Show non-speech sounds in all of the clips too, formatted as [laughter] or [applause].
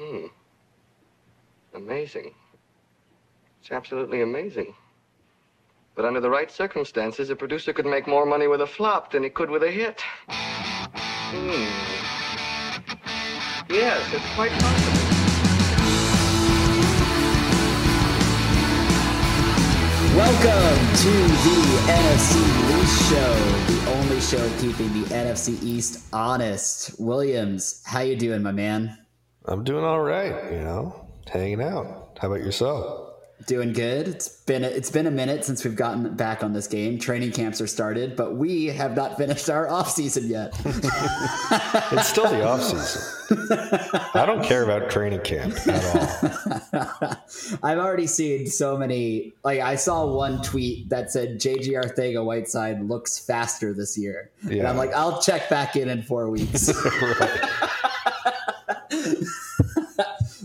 Hmm. Amazing. It's absolutely amazing. But under the right circumstances, a producer could make more money with a flop than he could with a hit. Hmm. Yes, it's quite possible. Welcome to the NFC East Show, the only show keeping the NFC East honest. Williams, how you doing, my man? I'm doing all right, you know, hanging out. How about yourself? Doing good. It's been a, it's been a minute since we've gotten back on this game. Training camps are started, but we have not [laughs] finished our off season yet. [laughs] it's still the off season. I don't care about training camp at all. [laughs] I've already seen so many. Like I saw one tweet that said JJ Arcega Whiteside looks faster this year, yeah. and I'm like, I'll check back in in four weeks.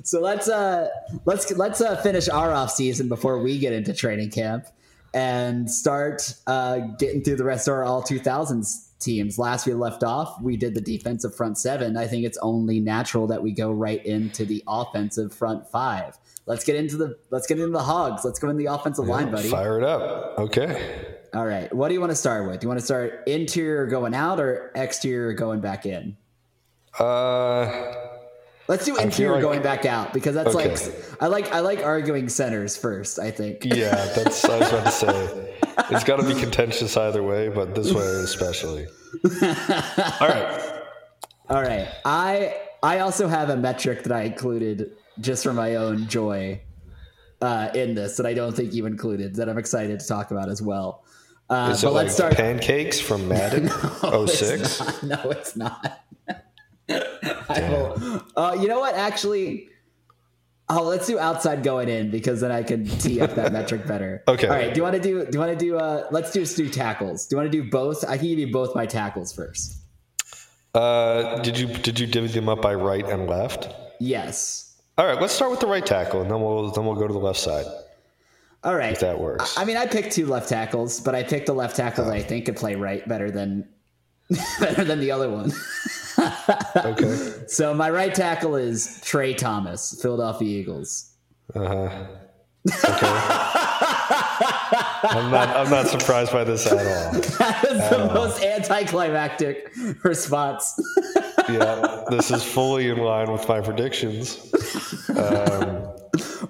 So let's uh let's let's uh, finish our off season before we get into training camp and start uh, getting through the rest of our all 2000s teams. Last we left off, we did the defensive front seven. I think it's only natural that we go right into the offensive front five. Let's get into the let's get into the hogs. Let's go in the offensive yeah, line, buddy. Fire it up. Okay. All right. What do you want to start with? Do you want to start interior going out or exterior going back in? Uh Let's do interior like, going back out because that's okay. like I like I like arguing centers first. I think. Yeah, that's I was about to say. [laughs] It's got to be contentious either way, but this way especially. [laughs] All right. All right. I I also have a metric that I included just for my own joy uh, in this that I don't think you included that I'm excited to talk about as well. Uh, Is it like start... pancakes from Madden [laughs] no, 06? It's no, it's not. [laughs] Uh, you know what? Actually, oh, let's do outside going in because then I can tee up that metric better. [laughs] Okay. All right. Do you want to do? Do you want to do? Uh, let's do do tackles. Do you want to do both? I can give you both my tackles first. Uh, did you did you divvy them up by right and left? Yes. All right. Let's start with the right tackle, and then we'll then we'll go to the left side. All right. If that works. I mean, I picked two left tackles, but I picked the left tackle that I think could play right better than [laughs] better than the other one. okay. [laughs] So my right tackle is Tra Thomas, Philadelphia Eagles. Uh huh. Okay. [laughs] I'm not. I'm not surprised by this at all. That is at the all. most anticlimactic response. yeah, this is fully in line with my predictions. Um,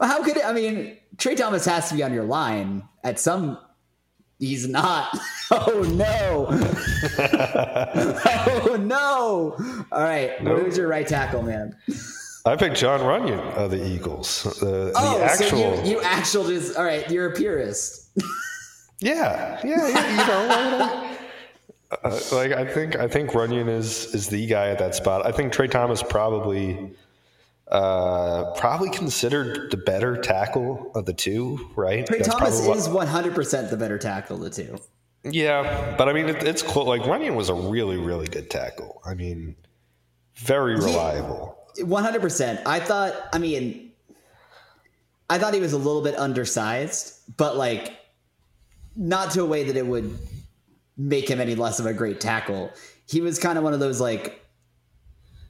How could it? I mean, Tra Thomas has to be on your line at some He's not. [laughs] Oh no. [laughs] [laughs] oh no. All right. Nope. Who's your right tackle, man? I picked Jon Runyan of the Eagles. The, oh, the actual. So you, you actual just all right. You're a purist. yeah, yeah, yeah. You know, uh, like I think I think Runyan is is the guy at that spot. I think Tra Thomas probably uh, probably considered the better tackle of the two, right? Tra That's Thomas is one hundred percent the better tackle of the two. Yeah, but I mean, it, it's cool. Like Runyan was a really, really good tackle. I mean, very reliable. One hundred percent. I thought. I mean, I thought he was a little bit undersized, but like, not to a way that it would make him any less of a great tackle. He was kind of one of those like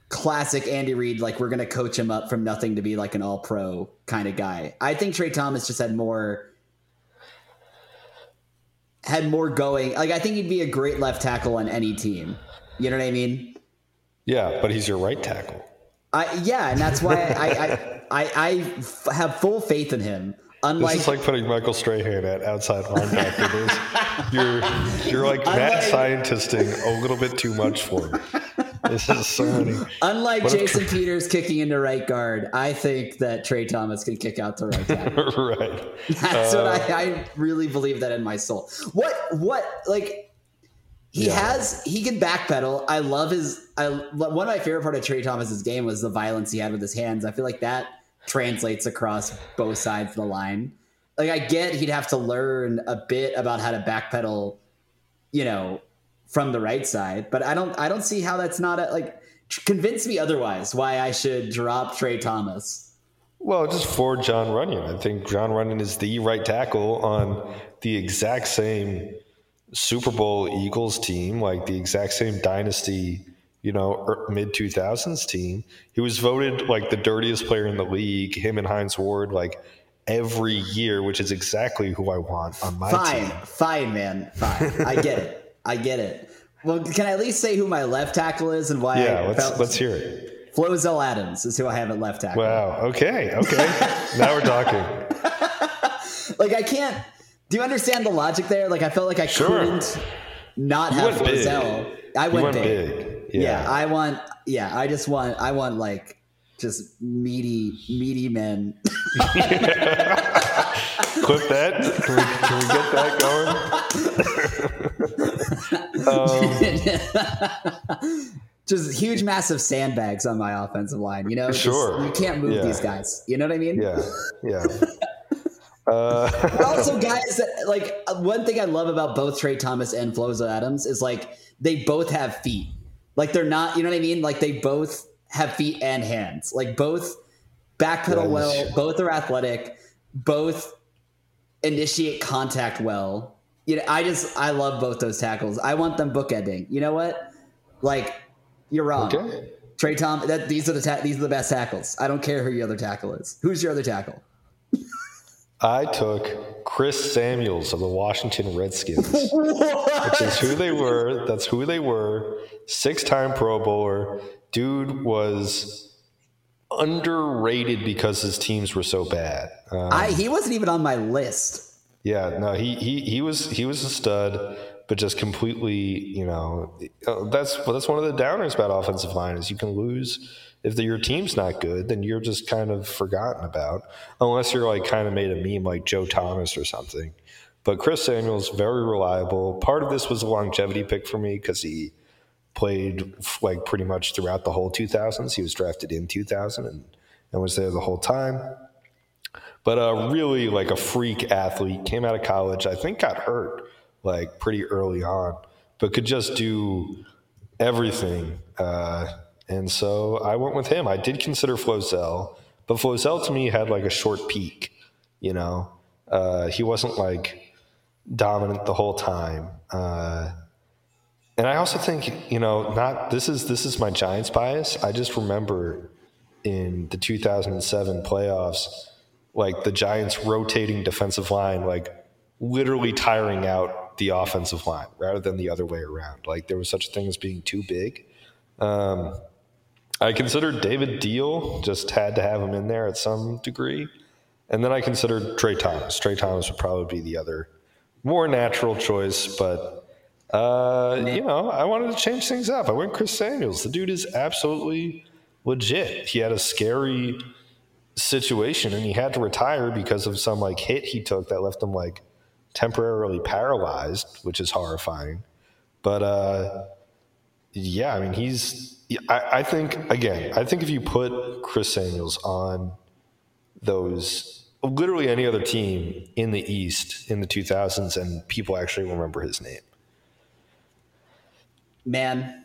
classic Andy Reid, like we're going to coach him up from nothing to be like an all pro kind of guy. I think Tra Thomas just had more had more going. Like I think he'd be a great left tackle on any team. You know what I mean? Yeah, but he's your right tackle. I yeah, and that's why I I, I, I have full faith in him. Unlike, this is like putting Michael Strahan at outside linebacker. you're you're like Unlike, mad scientisting a little bit too much for me. This is. Unlike what Jason tra- Peters kicking into right guard, I think that Tra Thomas can kick out to right [laughs] tackle. right. That's uh, what I, I really believe that in my soul. What what like he yeah. has he can backpedal. I love his. I one of my favorite part of Tra Thomas's game was the violence he had with his hands. I feel like that translates across both sides of the line. Like I get he'd have to learn a bit about how to backpedal, you know, from the right side. But I don't I don't see how that's not a, like convince me otherwise why I should drop Tra Thomas. Well, just for Jon Runyan. I think Jon Runyan is the right tackle on the exact same Super Bowl Eagles team, like the exact same dynasty, you know, er, mid 2000s team. He was voted like the dirtiest player in the league, him and Hines Ward, like every year, which is exactly who I want on my fine, team. Fine, fine, man. Fine. I get it. I get it. Well, can I at least say who my left tackle is and why? Yeah, I let's felt let's hear it. Flozell Adams is who I have at left tackle. Wow. Okay. Okay. [laughs] now we're talking. [laughs] Like I can't. Do you understand the logic there? Like I felt like I Sure. couldn't not You have big. Flozell. I went, went big. big. Yeah. Yeah. I want. Yeah, I just want. I want like just meaty, meaty men. [laughs] Clip that. Can we, can we get that going? Um, [laughs] just huge, massive sandbags on my offensive line. You know, Just- Sure. you can't move Yeah. these guys. You know what I mean? yeah. Yeah. [laughs] Uh, also [laughs] guys that like one thing I love about both Tra Thomas and Flozell Adams is like they both have feet. Like they're not, you know what I mean? Like they both have feet and hands. Like both backpedal well, both are athletic, both initiate contact well. You know, I just I love both those tackles. I want them bookending. You know what? Like you're wrong. okay. Tra Tom, that these are the ta- these are the best tackles. I don't care who your other tackle is. Who's your other tackle? [laughs] I took Chris Samuels of the Washington Redskins, [laughs] which is who they were. That's who they were. Six time Pro Bowler. Dude was underrated because his teams were so bad. Um, I he wasn't even on my list. yeah, no, he, he he was he was a stud, but just completely, you know, uh, that's well, that's one of the downers about offensive line is you can lose if the, your team's not good, then you're just kind of forgotten about, unless you're like kind of made a meme like Joe Thomas or something. But Chris Samuels very reliable. Part of this was a longevity pick for me because he played like pretty much throughout the whole 2000s. He was drafted in 2000 and, and was there the whole time. But uh, really like a freak athlete. Came out of college. I think got hurt like pretty early on, but could just do everything. Uh, and so I went with him. I did consider Flozell, but Flozell to me had like a short peak. You know, uh, he wasn't like dominant the whole time. Uh, and I also think, you know, not this is this is my Giants bias. I just remember in the 2007 playoffs, like the Giants rotating defensive line, like literally tiring out the offensive line rather than the other way around. Like there was such a thing as being too big. Um, I considered David Diehl, just had to have him in there at some degree. And then I considered Tra Thomas. Tra Thomas would probably be the other more natural choice, but uh, you know, I wanted to change things up. I went Chris Samuels. The dude is absolutely legit. He had a scary situation and he had to retire because of some like hit he took that left him like temporarily paralyzed, which is horrifying. But uh, yeah, I mean, he's. I, I think again, I think if you put Chris Samuels on those literally any other team in the East in the 2000s, and people actually remember his name. Man,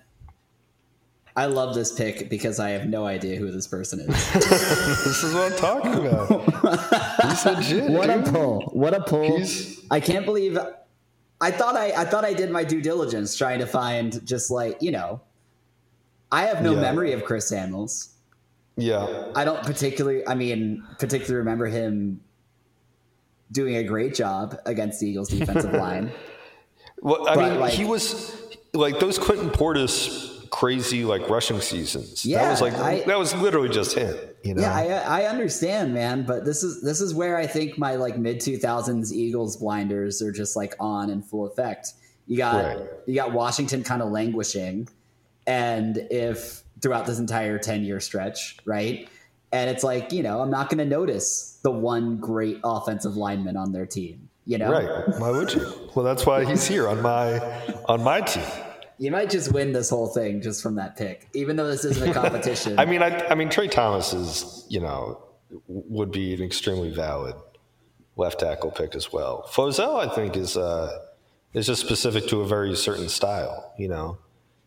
I love this pick because I have no idea who this person is. [laughs] This is what I'm talking about. He's legit. what a pull! What a pull! He's- I can't believe. I thought I, I thought I did my due diligence trying to find just like you know. I have no Yeah. memory of Chris Samuels. Yeah, I don't particularly. I mean, particularly remember him doing a great job against the Eagles' defensive [laughs] line. Well, I But, mean, like- he was like those Clinton Portis crazy like rushing seasons. Yeah, that was like I- that was literally just him. You know, Yeah, I, I understand, man, but this is this is where I think my like mid two thousands Eagles blinders are just like on in full effect. You got Right. you got Washington kind of languishing, and if throughout this entire ten year stretch, right? And it's like you know I'm not going to notice the one great offensive lineman on their team. You know, right? Why would you? Well, that's why he's here on my on my team. you might just win this whole thing just from that pick, even though this isn't a competition. [laughs] I mean, I, I mean, Tra Thomas is, you know, would be an extremely valid left tackle pick as well. Flozell, I think, is uh, is just specific to a very certain style. You know,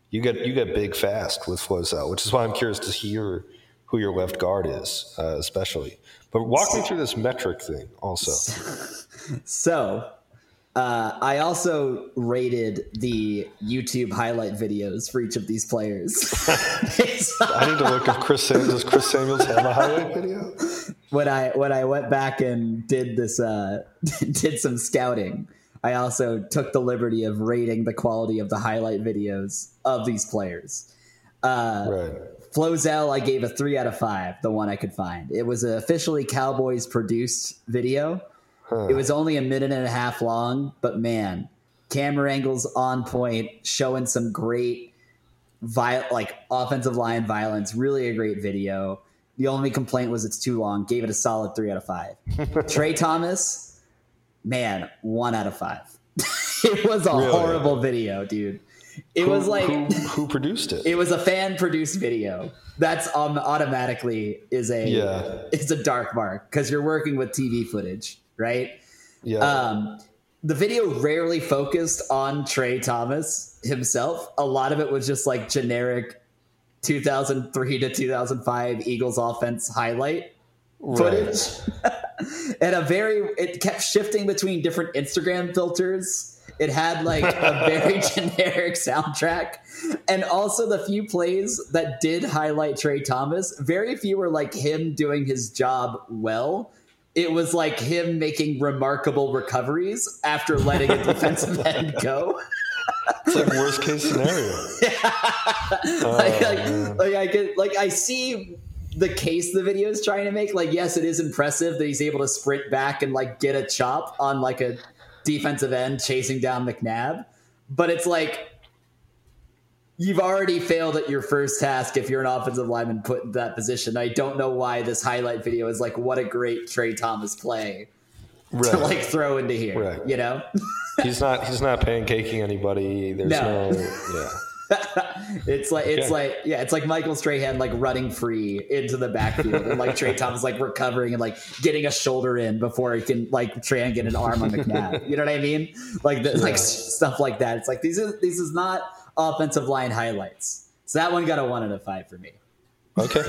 you get you get big fast with Flozell, which is why I'm curious to hear who your left guard is, uh, especially. But walk me through this metric thing also. [laughs] So, Uh, I also rated the YouTube highlight videos for each of these players. [laughs] I need to look if Chris Samuels does Chris Samuels have a highlight video. when I when I went back and did this uh, [laughs] did some scouting, I also took the liberty of rating the quality of the highlight videos of these players. Uh, Right. Flozell, I gave a three out of five, the one I could find. It was an officially Cowboys produced video. It was only a minute and a half long, but man, camera angles on point, showing some great vi- like offensive line violence. Really a great video. The only complaint was it's too long. Gave it a solid three out of five. [laughs] Tra Thomas, man, one out of five. [laughs] it was a Really? horrible video, dude. It Who- was like who, who produced it? it was a fan produced video. That's um, automatically is a Yeah. it's a dark mark because you're working with TV footage, right? yeah. Um, the video rarely focused on Tra Thomas himself. A lot of it was just like generic 2003 to 2005 Eagles offense highlight footage. [laughs] and a very it kept shifting between different Instagram filters. It had like a very [laughs] generic soundtrack. And also the few plays that did highlight Tra Thomas, very few were like him doing his job well. It was like him making remarkable recoveries after letting a defensive [laughs] end go. It's like worst case scenario. [laughs] Oh, like, like, like I could like I see the case the video is trying to make. Like, yes, it is impressive that he's able to sprint back and like get a chop on like a defensive end chasing down McNabb. But it's like you've already failed at your first task if you're an offensive lineman put in that position. I don't know why this highlight video is like what a great Tra Thomas play Right. to like throw into here. Right. You know? he's not he's not pancaking anybody. There's No. no, yeah. [laughs] it's like it's Yeah. like yeah, it's like Michael Strahan like running free into the backfield and like Tra [laughs] Thomas like recovering and like getting a shoulder in before he can like Strahan get an arm on McNabb. [laughs] You know what I mean? Like the, like stuff like that. It's like these is these is not offensive line highlights. So that one got a one out of five for me. Okay.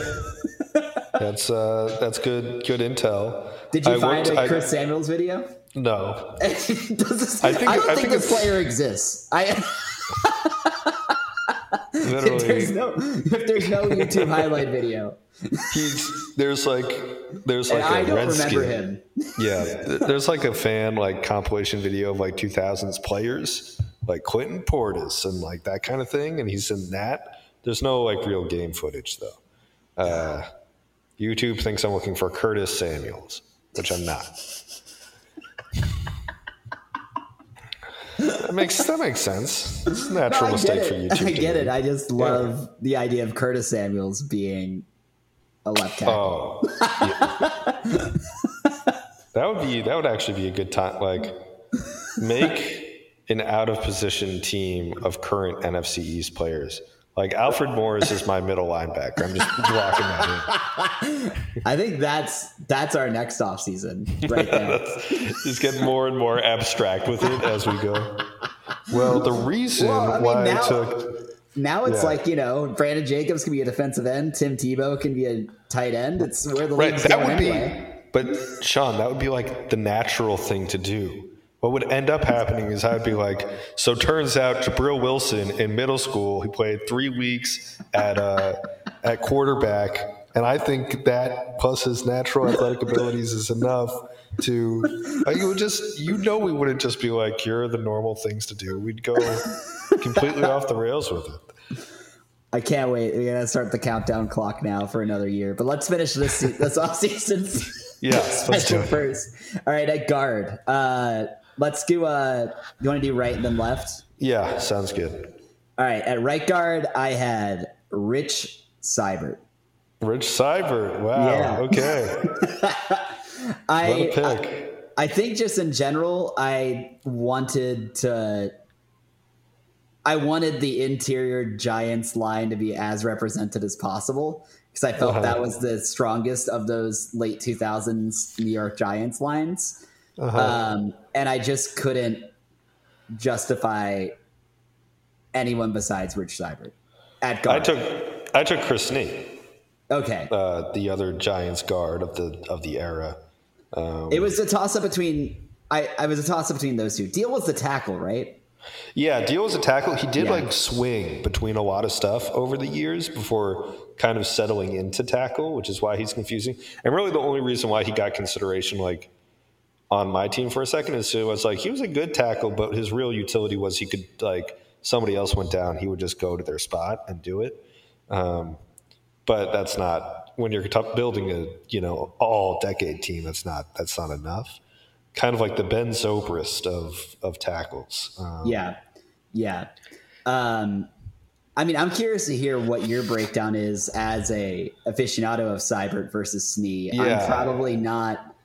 That's uh that's good good intel. Did you I find worked- a I- Chris Samuels video? No. This, I I, don't I think, think this player exists. I if there's no if there's no YouTube highlight video, he's there's like there's like and I a don't Redskin. remember him. Yeah, there's like a fan like compilation video of like 2000s players, like Clinton Portis and like that kind of thing, and he's in that. There's no like real game footage though. Uh, YouTube thinks I'm looking for Curtis Samuels, which I'm not. That makes that makes sense. It's a natural I mistake get for it. YouTube. [laughs] I get it. I just love the idea of Curtis Samuels being a left tackle. Oh, yeah. that would be that would actually be a good time. Like, make an out of position team of current NFC East players. Like Alfred Morris is my middle linebacker. I'm just blocking that in. [laughs] I think that's that's our next offseason right there. [laughs] Just get more and more abstract with it as we go. Well, the reason Well, I mean, why now- I took now it's Yeah. like you know, Brandon Jacobs can be a defensive end, Tim Tebow can be a tight end. It's where the right, league's that going would anyway. be. But Sean, that would be like the natural thing to do. What would end up happening is I'd be like, so turns out Jabril Wilson in middle school, he played three weeks at uh, at quarterback, and I think that plus his natural athletic abilities is enough to. Like, you would just, you know, we wouldn't just be like, here are the normal things to do. We'd go completely off the rails with it. I can't wait. We're gonna start the countdown clock now for another year. But let's finish this se- this [laughs] off season Yeah, let's do special it. first. All right, at guard. Uh, let's do. Uh, you want to do right and then left? Yeah, sounds good. All right, at right guard, I had Rich Seubert. Rich Seubert. Wow. Yeah. Okay. [laughs] I, pick. I think just in general, I wanted to. I wanted the interior Giants line to be as represented as possible because I felt Uh-huh. that was the strongest of those late 2000s New York Giants lines. Uh-huh. Um, and I just couldn't justify anyone besides Rich Seubert at guard. I took I took Chris Snee. okay. uh, the other Giants guard of the of the era. It was a toss up between I, I was a toss up between those two. Diehl was the tackle, right? Yeah, Diehl was a tackle. He did Yeah. like swing between a lot of stuff over the years before kind of settling into tackle, which is why he's confusing. And really, the only reason why he got consideration like on my team for a second is it was like he was a good tackle, but his real utility was he could like somebody else went down, he would just go to their spot and do it. Um, but that's not when you're building a you know all decade team. That's not that's not enough. Kind of like the Ben Zobrist of of tackles. Um, Yeah, yeah. Um, I mean, I'm curious to hear what your breakdown is as a aficionado of Seubert versus Snee. Yeah. I'm probably not.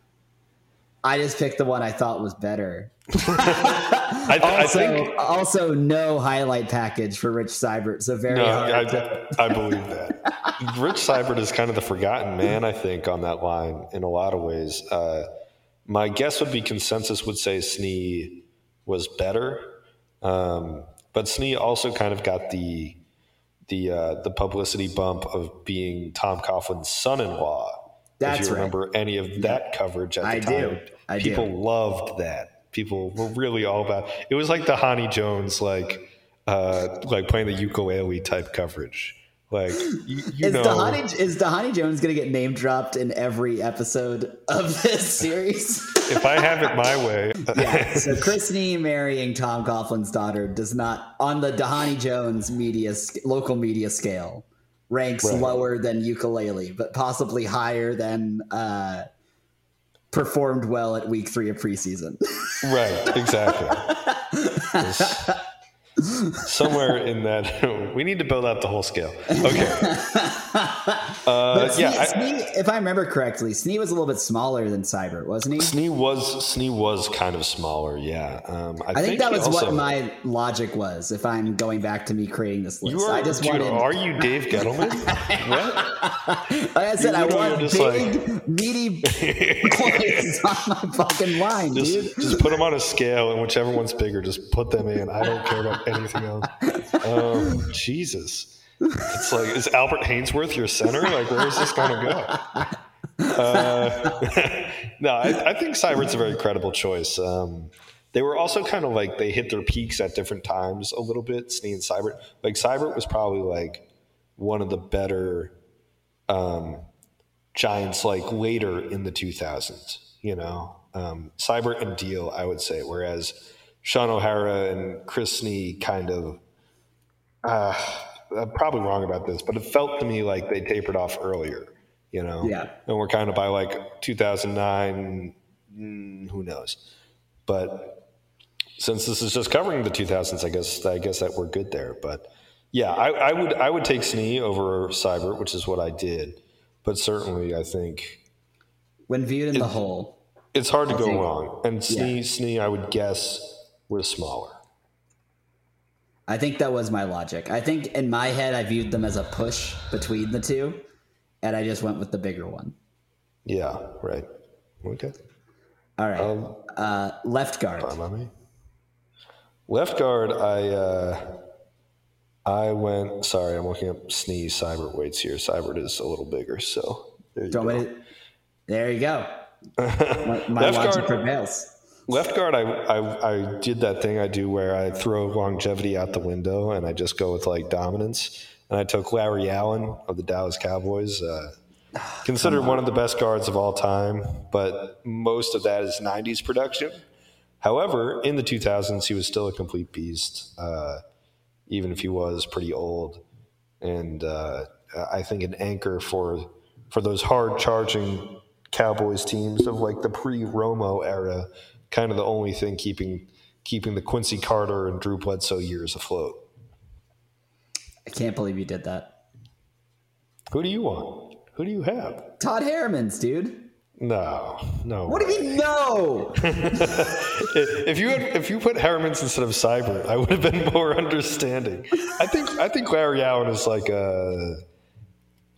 I just picked the one I thought was better. [laughs] I, th- I Also, think also no highlight package for Rich Seubert, so very no, hard. to, I, I believe that. [laughs] Rich Seubert is kind of the forgotten man, I think, on that line in a lot of ways. Uh, my guess would be consensus would say Snee was better, um, but Snee also kind of got the the uh, the publicity bump of being Tom Coughlin's son-in-law. That's if you right. remember any of that coverage at the I time, do. I do. people loved that. People were really all about. It was like the Dhani Jones, like uh, like playing the ukulele type coverage. Like you, you is know, Dhani is Dhani Jones going to get name dropped in every episode of this [laughs] series? if I have it my way, yeah. So Chris marrying Tom Coughlin's daughter does not, on the Dhani Jones media local media scale, ranks Right. lower than ukulele, but possibly higher than uh, performed well at week three of preseason. right? Exactly. [laughs] Somewhere in that, we need to build out the whole scale. [laughs] Okay. Uh, Snee, yeah, I, Snee, if I remember correctly, Snee was a little bit smaller than Cyber, wasn't he? Snee was Snee was kind of smaller. Yeah, um, I, I think that was also- what my logic was. If I'm going back to me creating this list, are, I just dude, wanted. are you Dave Gettleman? [laughs] what? like I said, I want just big, meaty points on my fucking line, dude. Just, just put them on a scale, and whichever one's bigger, just put them in. I don't care about anything else. Oh, [laughs] Jesus. It's like, is Albert Haynesworth your center? Like, where is this going to go? Uh, [laughs] no, I, I think Seubert's a very credible choice. Um, they were also kind of like, they hit their peaks at different times a little bit, Snee and Seubert. Like, Seubert was probably like one of the better um, Giants, like later in the 2000s, you know? Um, Seubert and Diehl, I would say, whereas Shaun O'Hara and Chris Snee kind of, uh, I'm probably wrong about this, but it felt to me like they tapered off earlier, you know? Yeah. And we're kind of by like 2009, mm, who knows? But since this is just covering the 2000s, I guess I guess that we're good there. But yeah, I, I would I would take Snee over Cyber, which is what I did. But certainly, I think When viewed in the whole, it's hard to go wrong. And Snee, yeah. Snee, I would guess was smaller. I think that was my logic. I think in my head, I viewed them as a push between the two, and I just went with the bigger one. Yeah, right. Okay. All right, Um, uh, left guard. Fine by me. Left guard, I uh, I went. Sorry, I'm looking up sneeze cyber weights here. Seubert is a little bigger, so there you Do you want go. me there you go. [laughs] My, my Left logic guard- prevails. Left guard, I, I I did that thing I do where I throw longevity out the window and I just go with like dominance. And I took Larry Allen of the Dallas Cowboys, uh, considered one of the best guards of all time, but most of that is '90s production. However, in the 2000s, he was still a complete beast, uh, even if he was pretty old. And uh, I think an anchor for for those hard charging Cowboys teams of like the pre Romo era, kind of the only thing keeping keeping the Quincy Carter and Drew Bledsoe years afloat. I can't believe you did that. Who do you want? Who do you have? Todd Herremans, dude. No, no. What do you mean, no? [laughs] if you had, if you put Herremans instead of Cyber, I would have been more understanding. I think I think Larry Allen is like a.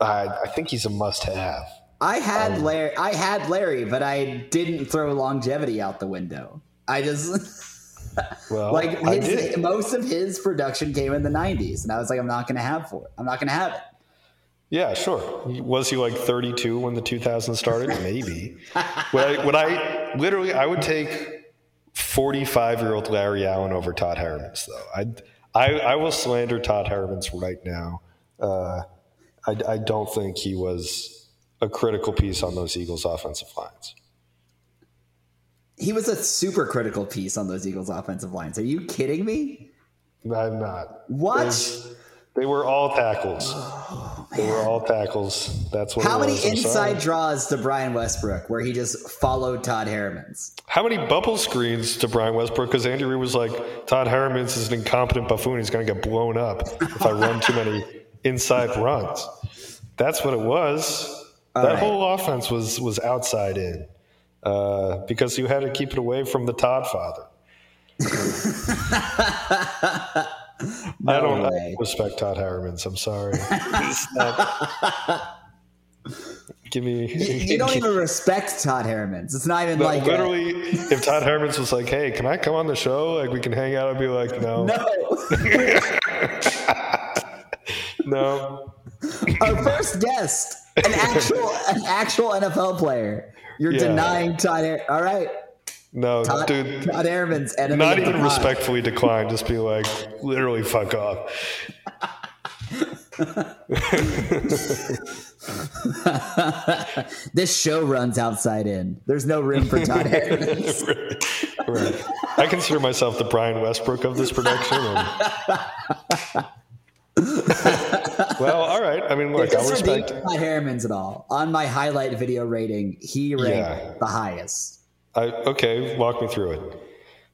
I, I think he's a must-have. I had Um, Larry. I had Larry, but I didn't throw longevity out the window. I just [laughs] Well, like I his, most of his production came in the '90s, and I was like, I'm not going to have for it. I'm not going to have it. Yeah, sure. Was he like 32 when the 2000s started? Maybe. [laughs] would I? Would I? Literally, I would take 45 year old Larry Allen over Todd Herremans, though. I, I, I will slander Todd Herremans right now. Uh, I, I don't think he was a critical piece on those Eagles offensive lines. He was a super critical piece on those Eagles offensive lines. Are you kidding me? I'm not. What? They were all tackles. Oh, they were all tackles. That's what. How many inside draws to Brian Westbrook where he just followed Todd Herremans? How many bubble screens to Brian Westbrook? Because Andy Reid was like, Todd Herremans is an incompetent buffoon. He's going to get blown up if I run too many [laughs] inside runs. That's what it was. All that right. whole offense was was outside in uh, because you had to keep it away from the Todd father. [laughs] I don't way. respect Todd Herremans. I'm sorry. [laughs] give me. You, you don't even respect Todd Herremans. It's not even like literally. A, if Todd Herremans was like, "Hey, can I come on the show? Like, we can hang out," I'd be like, "No, no, [laughs] no." Our first guest, an actual, an actual NFL player. You're yeah. denying Todd. Her- All right. No, Todd, dude. Todd Herremans. Not even respectfully decline. Just be like, literally, fuck off. [laughs] this show runs outside in. There's no room for Todd [laughs] right. right. I consider myself the Brian Westbrook of this production. And... [laughs] well, all right. I mean, look, I respect Todd Herremans at all. On my highlight video rating, he ranked yeah. the highest. I, okay, walk me through it.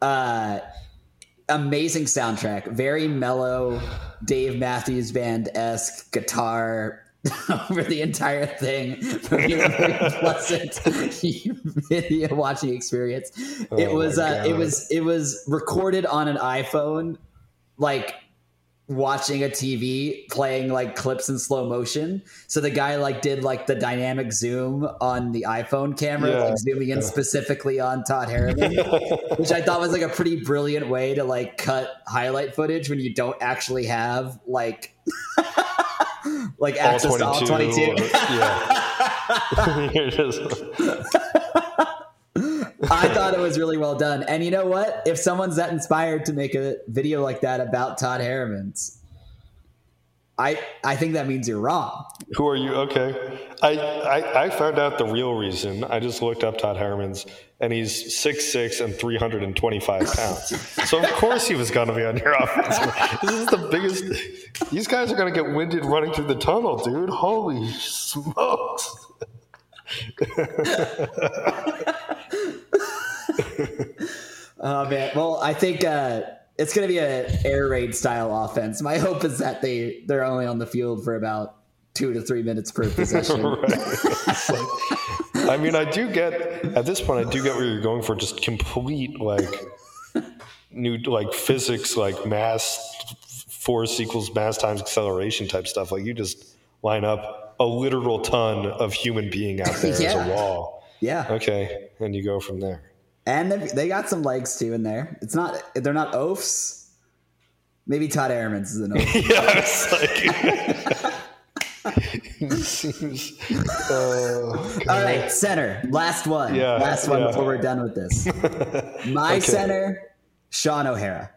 Uh, amazing soundtrack, very mellow, Dave Matthews Band esque guitar [laughs] over the entire thing. [laughs] Very pleasant [laughs] video watching experience. It oh was uh, it was it was recorded on an iPhone, like watching a TV playing like clips in slow motion. So the guy like did like the dynamic zoom on the iPhone camera, yeah. like zooming in specifically on Todd Harriman, [laughs] which I thought was like a pretty brilliant way to like cut highlight footage when you don't actually have like [laughs] like all access 22, to all 22. Or, uh, yeah. [laughs] I thought it was really well done. And you know what? If someone's that inspired to make a video like that about Todd Herremans, I I think that means you're wrong. Who are you? Okay. I, I, I found out the real reason. I just looked up Todd Herremans and he's six six and 325 pounds. so of course he was gonna be on your [laughs] offense. this is the biggest these guys are gonna get winded running through the tunnel, dude. Holy smokes. [laughs] oh man. Well, I think uh, it's going to be an air raid style offense. My hope is that they they're only on the field for about two to three minutes per [laughs] possession. like, I mean, I do get at this point. I do get where you're going for just complete like new like physics, like mass force equals mass times acceleration type stuff. Like you just line up a literal ton of human being out there yeah. as a wall. Yeah. Okay, and you go from there. And they got some legs too in there. It's not they're not oafs. Maybe Todd Herremans is an oaf. [laughs] yeah, like. [laughs] Oh, All right, center. Last one. Yeah, last one yeah. before we're done with this. [laughs] My okay. center, Shaun O'Hara.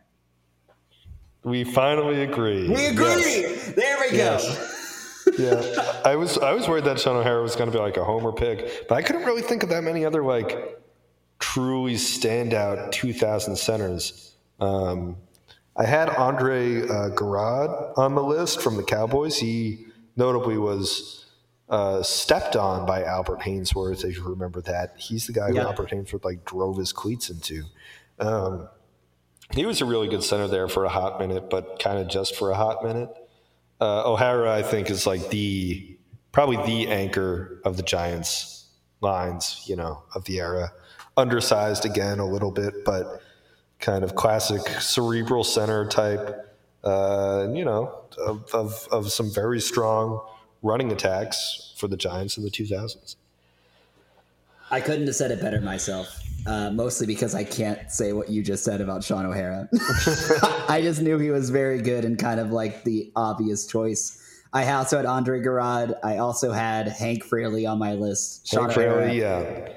We finally agree. We agree. Yes. There we yes. go. yeah, I was I was worried that Shaun O'Hara was going to be like a homer pick, but I couldn't really think of that many other like truly standout 2000 centers. Um, I had Andre uh, Gurode on the list from the Cowboys. He notably was uh, stepped on by Albert Haynesworth, if you remember that. He's the guy yeah. who Albert Haynesworth like drove his cleats into. Um, he was a really good center there for a hot minute, but kind of just for a hot minute. Uh, O'Hara, I think, is like the probably the anchor of the Giants lines, you know, of the era undersized again a little bit, but kind of classic cerebral center type. Uh, you know, of, of, of some very strong running attacks for the Giants in the 2000s. I couldn't have said it better myself. Uh, mostly because I can't say what you just said about Shaun O'Hara. [laughs] I just knew he was very good and kind of like the obvious choice. I also had Andre Gurode. I also had Hank Fraley on my list. Shaun Hank Fraley, yeah.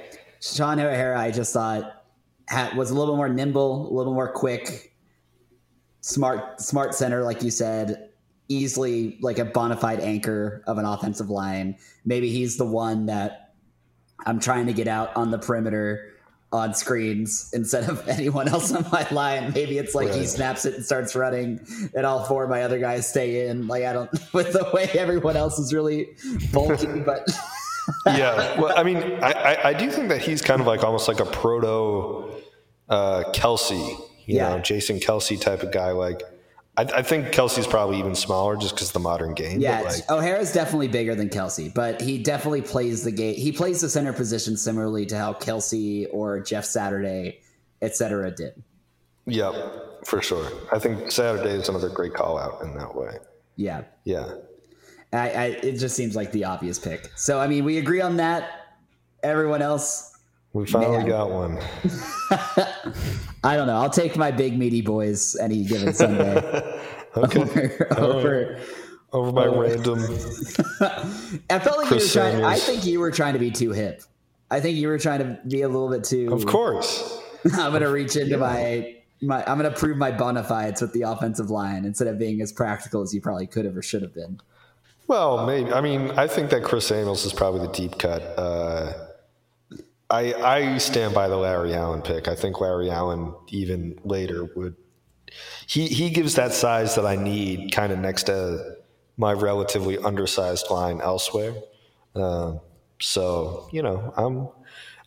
Shaun O'Hara, I just thought had, was a little bit more nimble, a little more quick, smart, smart center, like you said, easily like a bona fide anchor of an offensive line. Maybe he's the one that I'm trying to get out on the perimeter on screens instead of [laughs] anyone else on my line. Maybe it's like right. he snaps it and starts running, and all four of my other guys stay in. Like I don't [laughs] with the way everyone else is really bulky, but. [laughs] yeah, well, I mean, I, I, I, do think that he's kind of like almost like a proto uh, Kelce, you yeah. know, Jason Kelce type of guy. Like, I, I think Kelce's probably even smaller just because the modern game. Yeah, like, O'Hara's definitely bigger than Kelce, but he definitely plays the game. He plays the center position similarly to how Kelce or Jeff Saturday, etc., did. Yep, for sure. I think Saturday is another great call out in that way. Yeah. Yeah. I, I, it just seems like the obvious pick. So I mean, we agree on that. Everyone else, we finally Man. got one. [laughs] I don't know. I'll take my big meaty boys any given [laughs] Sunday. okay. Over, over, over, my over. random. [laughs] I felt like you were trying. I think you were trying to be too hip. I think you were trying to be a little bit too. Of course. I'm gonna reach into yeah. my my. I'm gonna prove my bona fides with the offensive line instead of being as practical as you probably could have or should have been. Well, maybe. I mean, I think that Chris Samuels is probably the deep cut. Uh, I I stand by the Larry Allen pick. I think Larry Allen even later would he he gives that size that I need kind of next to my relatively undersized line elsewhere. Uh, so you know I'm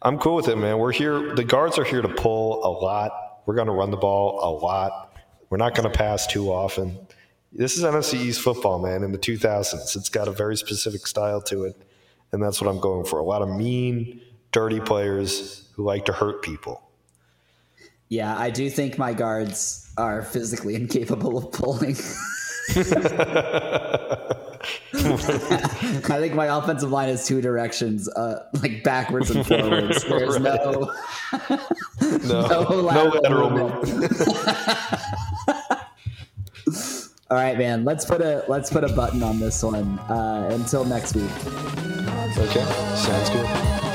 I'm cool with it, man. We're here. The guards are here to pull a lot. We're going to run the ball a lot. We're not going to pass too often. This is NFC East football, man. In the 2000s, it's got a very specific style to it, and that's what I'm going for. A lot of mean dirty players who like to hurt people. Yeah, I do think my guards are physically [laughs] incapable of pulling. [laughs] I think my offensive line is two directions, uh, like backwards and forwards. [laughs] There's right. no, no, no lateral, no lateral All right, man. Let's put a let's put a button on this one. Uh, until next week. Okay, sounds good.